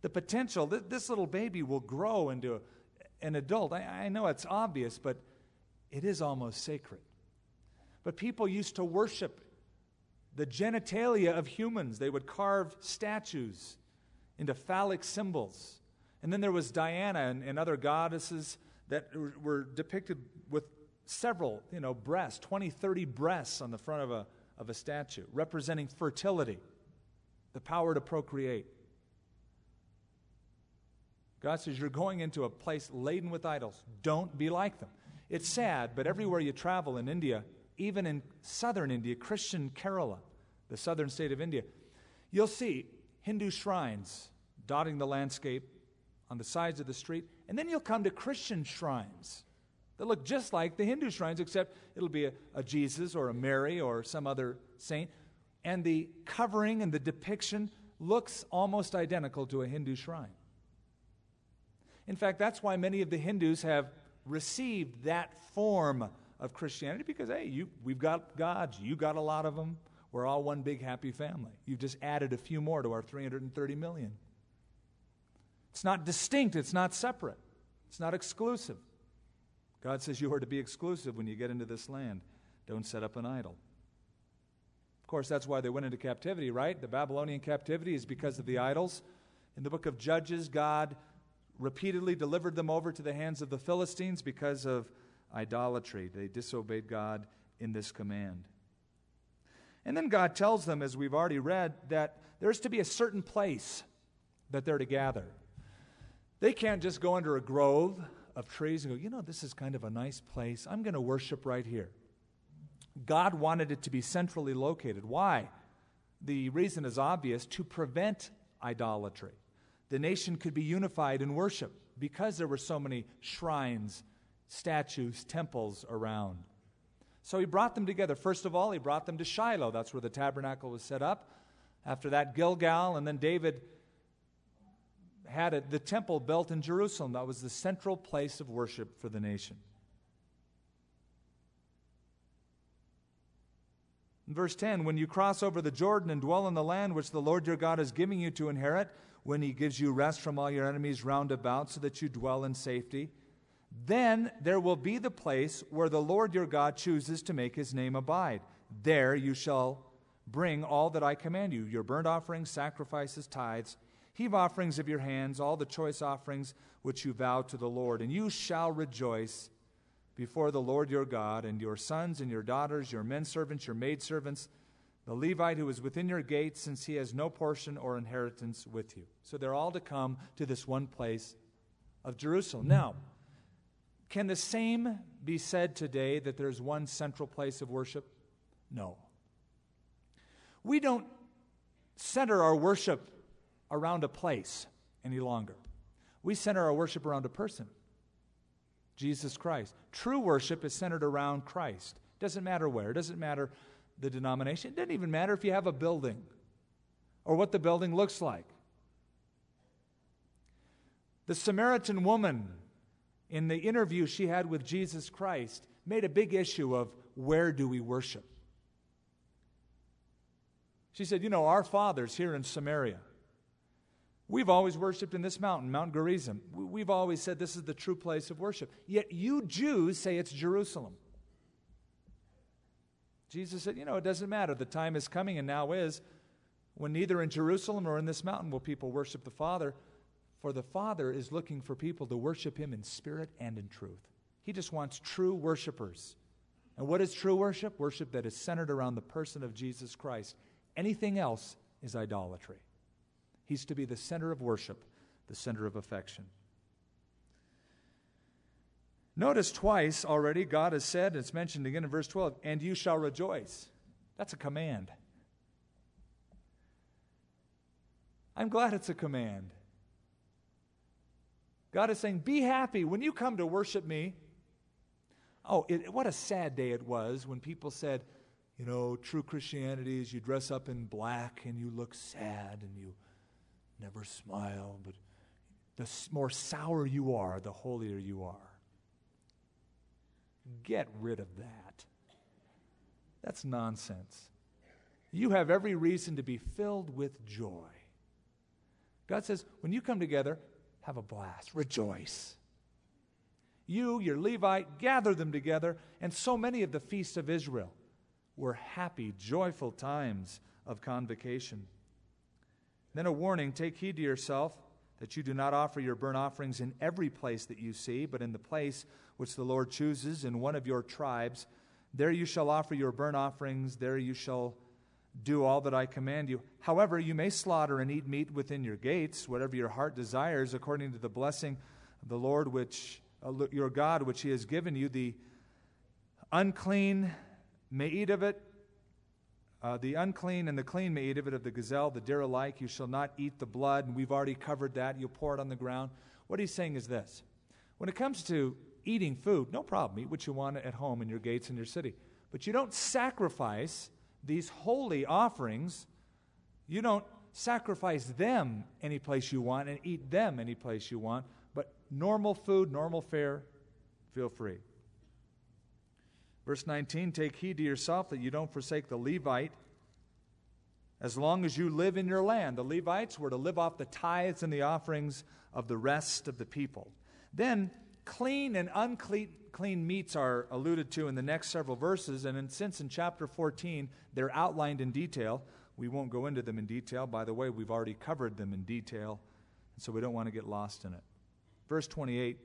The potential, th- this little baby will grow into an adult. I, I know it's obvious, but it is almost sacred. But people used to worship the genitalia of humans. They would carve statues into phallic symbols. And then there was Diana and, and other goddesses that were, depicted with several, you know, breasts, 20, 30 breasts on the front of a, of a statue, representing fertility, the power to procreate. God says, You're going into a place laden with idols. Don't be like them. It's sad, but everywhere you travel in India, even in southern India, Christian Kerala, the southern state of India, you'll see Hindu shrines dotting the landscape on the sides of the street. And then you'll come to Christian shrines that look just like the Hindu shrines, except it'll be a, a, Jesus or a Mary or some other saint. And the covering and the depiction looks almost identical to a Hindu shrine. In fact, that's why many of the Hindus have received that form of Christianity because, hey, you, we've got gods, you got a lot of them. We're all one big happy family. You've just added a few more to our 330 million. It's not distinct, it's not separate, it's not exclusive. God says you are to be exclusive when you get into this land. Don't set up an idol. Of course, that's why they went into captivity, right? The Babylonian captivity is because of the idols. In the book of Judges, God repeatedly delivered them over to the hands of the Philistines because of idolatry. They disobeyed God in this command. And then God tells them, as we've already read, that there's to be a certain place that they're to gather. They can't just go under a grove of trees and go, you know, this is kind of a nice place. I'm going to worship right here. God wanted it to be centrally located. Why? The reason is obvious to prevent idolatry. The nation could be unified in worship because there were so many shrines, statues, temples around. So he brought them together. First of all, he brought them to Shiloh. That's where the tabernacle was set up. After that, Gilgal, and then David had the temple built in Jerusalem. That was the central place of worship for the nation. In verse 10, when you cross over the Jordan and dwell in the land which the Lord your God is giving you to inherit, when he gives you rest from all your enemies round about, so that you dwell in safety, then there will be the place where the Lord your God chooses to make his name abide. There you shall bring all that I command you your burnt offerings, sacrifices, tithes Heave offerings of your hands, all the choice offerings which you vow to the Lord, and you shall rejoice before the Lord your God, and your sons and your daughters, your men servants, your maid servants, the Levite who is within your gates, since he has no portion or inheritance with you. So they're all to come to this one place of Jerusalem. Now, can the same be said today that there's one central place of worship? No. We don't center our worship around a place any longer. We center our worship around a person, Jesus Christ. True worship is centered around Christ. Doesn't matter where, doesn't matter the denomination, it doesn't even matter if you have a building or what the building looks like. The Samaritan woman, in the interview she had with Jesus Christ, made a big issue of where do we worship? She said, You know, our fathers here in Samaria, We've always worshiped in this mountain, Mount Gerizim. We've always said this is the true place of worship. Yet you Jews say it's Jerusalem. Jesus said, You know, it doesn't matter. The time is coming and now is when neither in Jerusalem or in this mountain will people worship the Father, for the Father is looking for people to worship Him in spirit and in truth. He just wants true worshipers. And what is true worship? Worship that is centered around the person of Jesus Christ. Anything else is idolatry. He's to be the center of worship, the center of affection. Notice twice already, God has said, it's mentioned again in verse 12, and you shall rejoice. That's a command. I'm glad it's a command. God is saying, Be happy when you come to worship me. Oh, it, what a sad day it was when people said, You know, true Christianity is you dress up in black and you look sad and you never smile, but the more sour you are, the holier you are. Get rid of that. That's nonsense. You have every reason to be filled with joy. God says, when you come together, have a blast, rejoice. You, your Levite, gather them together, and so many of the feasts of Israel were happy, joyful times of convocation. Then a warning take heed to yourself that you do not offer your burnt offerings in every place that you see, but in the place which the Lord chooses in one of your tribes. There you shall offer your burnt offerings, there you shall do all that I command you. However, you may slaughter and eat meat within your gates, whatever your heart desires, according to the blessing of the Lord, which uh, your God, which He has given you. The unclean may eat of it. Uh, the unclean and the clean may eat of it, of the gazelle, the deer alike. You shall not eat the blood. And we've already covered that. You'll pour it on the ground. What he's saying is this when it comes to eating food, no problem. Eat what you want at home in your gates in your city. But you don't sacrifice these holy offerings, you don't sacrifice them any place you want and eat them any place you want, but normal food, normal fare, feel free. Verse 19 Take heed to yourself that you don't forsake the Levite as long as you live in your land. The Levites were to live off the tithes and the offerings of the rest of the people. Then, clean and unclean clean meats are alluded to in the next several verses, and in, since in chapter 14 they're outlined in detail, we won't go into them in detail. By the way, we've already covered them in detail, so we don't want to get lost in it. Verse 28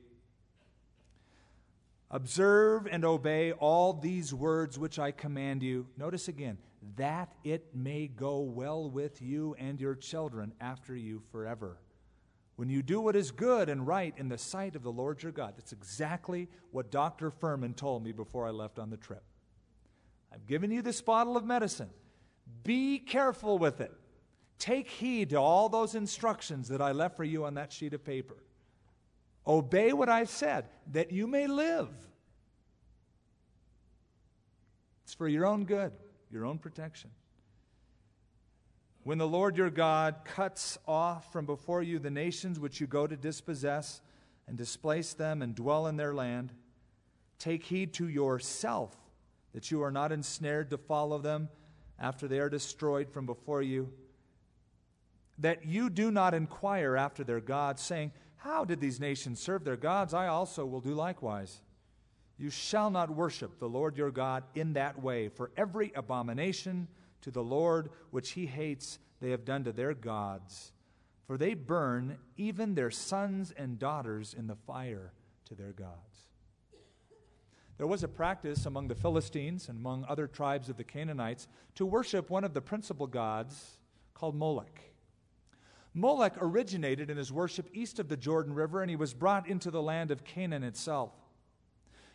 Observe and obey all these words which I command you. Notice again, that it may go well with you and your children after you forever when you do what is good and right in the sight of the Lord your God. That's exactly what Dr. Furman told me before I left on the trip. I've given you this bottle of medicine. Be careful with it. Take heed to all those instructions that I left for you on that sheet of paper. Obey what I've said, that you may live. It's for your own good, your own protection. When the Lord your God cuts off from before you the nations which you go to dispossess and displace them and dwell in their land, take heed to yourself that you are not ensnared to follow them after they are destroyed from before you, that you do not inquire after their gods, saying, How did these nations serve their gods? I also will do likewise. You shall not worship the Lord your God in that way, for every abomination, to the Lord which he hates, they have done to their gods. For they burn even their sons and daughters in the fire to their gods. There was a practice among the Philistines and among other tribes of the Canaanites to worship one of the principal gods called Molech. Molech originated in his worship east of the Jordan River, and he was brought into the land of Canaan itself.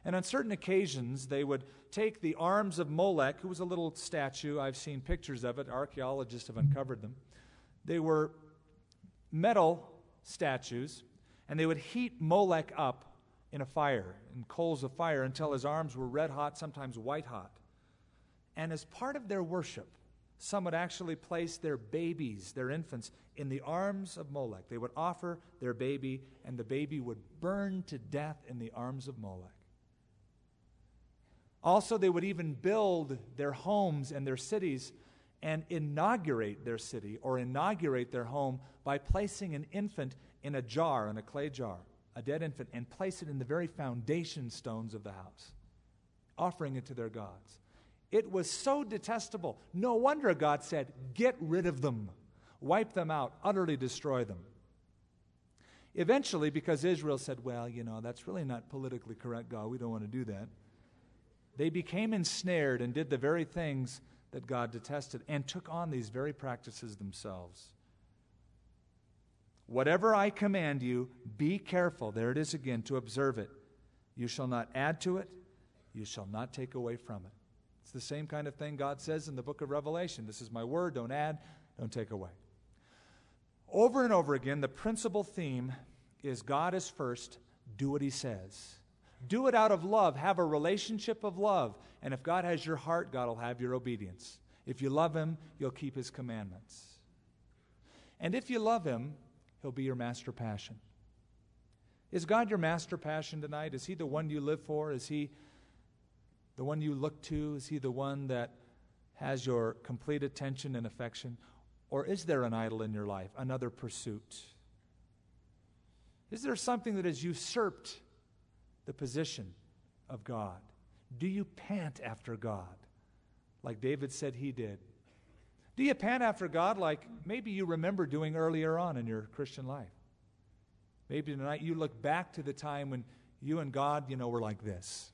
And on certain occasions, they would take the arms of Molech, who was a little statue. I've seen pictures of it, archaeologists have uncovered them. They were metal statues, and they would heat Molech up in a fire, in coals of fire, until his arms were red hot, sometimes white hot. And as part of their worship, some would actually place their babies, their infants, in the arms of Molech. They would offer their baby, and the baby would burn to death in the arms of Molech. Also, they would even build their homes and their cities and inaugurate their city or inaugurate their home by placing an infant in a jar, in a clay jar, a dead infant, and place it in the very foundation stones of the house, offering it to their gods. It was so detestable. No wonder God said, Get rid of them, wipe them out, utterly destroy them. Eventually, because Israel said, Well, you know, that's really not politically correct, God, we don't want to do that they became ensnared and did the very things that God detested and took on these very practices themselves. Whatever I command you, be careful, there it is again, to observe it. You shall not add to it, you shall not take away from it. It's the same kind of thing God says in the book of Revelation. This is my word, don't add, don't take away. Over and over again, the principal theme is God is first, do what he says. Do it out of love. Have a relationship of love. And if God has your heart, God will have your obedience. If you love Him, you'll keep His commandments. And if you love Him, He'll be your master passion. Is God your master passion tonight? Is He the one you live for? Is He the one you look to? Is He the one that has your complete attention and affection? Or is there an idol in your life, another pursuit? Is there something that has usurped the position of God? Do you pant after God like David said he did? Do you pant after God like maybe you remember doing earlier on in your Christian life? Maybe tonight you look back to the time when you and God, you know, were like this.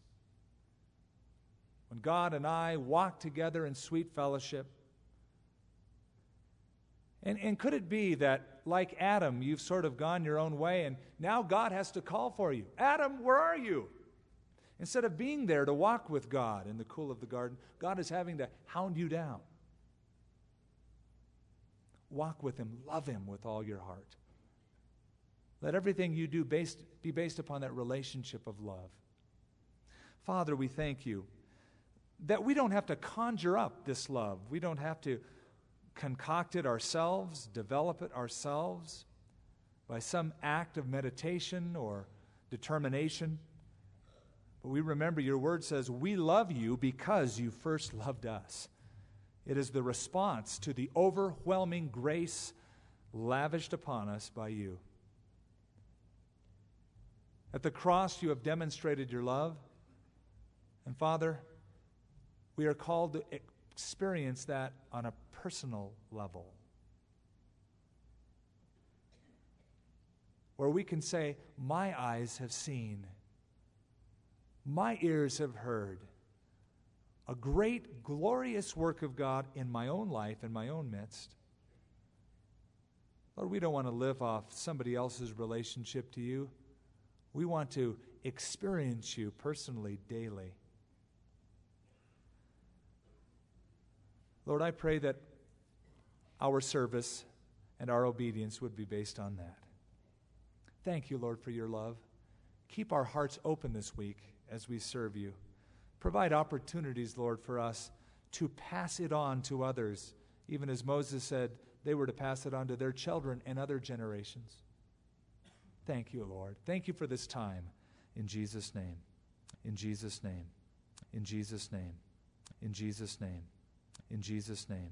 When God and I walked together in sweet fellowship, And, and could it be that, like Adam, you've sort of gone your own way and now God has to call for you? Adam, where are you? Instead of being there to walk with God in the cool of the garden, God is having to hound you down. Walk with Him, love Him with all your heart. Let everything you do based, be based upon that relationship of love. Father, we thank you that we don't have to conjure up this love. We don't have to concoct it ourselves, develop it ourselves by some act of meditation or determination. But we remember your word says, We love you because you first loved us. It is the response to the overwhelming grace lavished upon us by you. At the cross, you have demonstrated your love. And Father, we are called to experience that on a personal level. Where we can say, My eyes have seen, my ears have heard a great, glorious work of God in my own life, in my own midst. Lord, we don't want to live off somebody else's relationship to you. We want to experience you personally daily. Lord, I pray that our service and our obedience would be based on that. Thank you, Lord, for your love. Keep our hearts open this week as we serve you. Provide opportunities, Lord, for us to pass it on to others, even as Moses said they were to pass it on to their children and other generations. Thank you, Lord. Thank you for this time. In Jesus' name. In Jesus' name. In Jesus' name. In Jesus' name. In Jesus' name.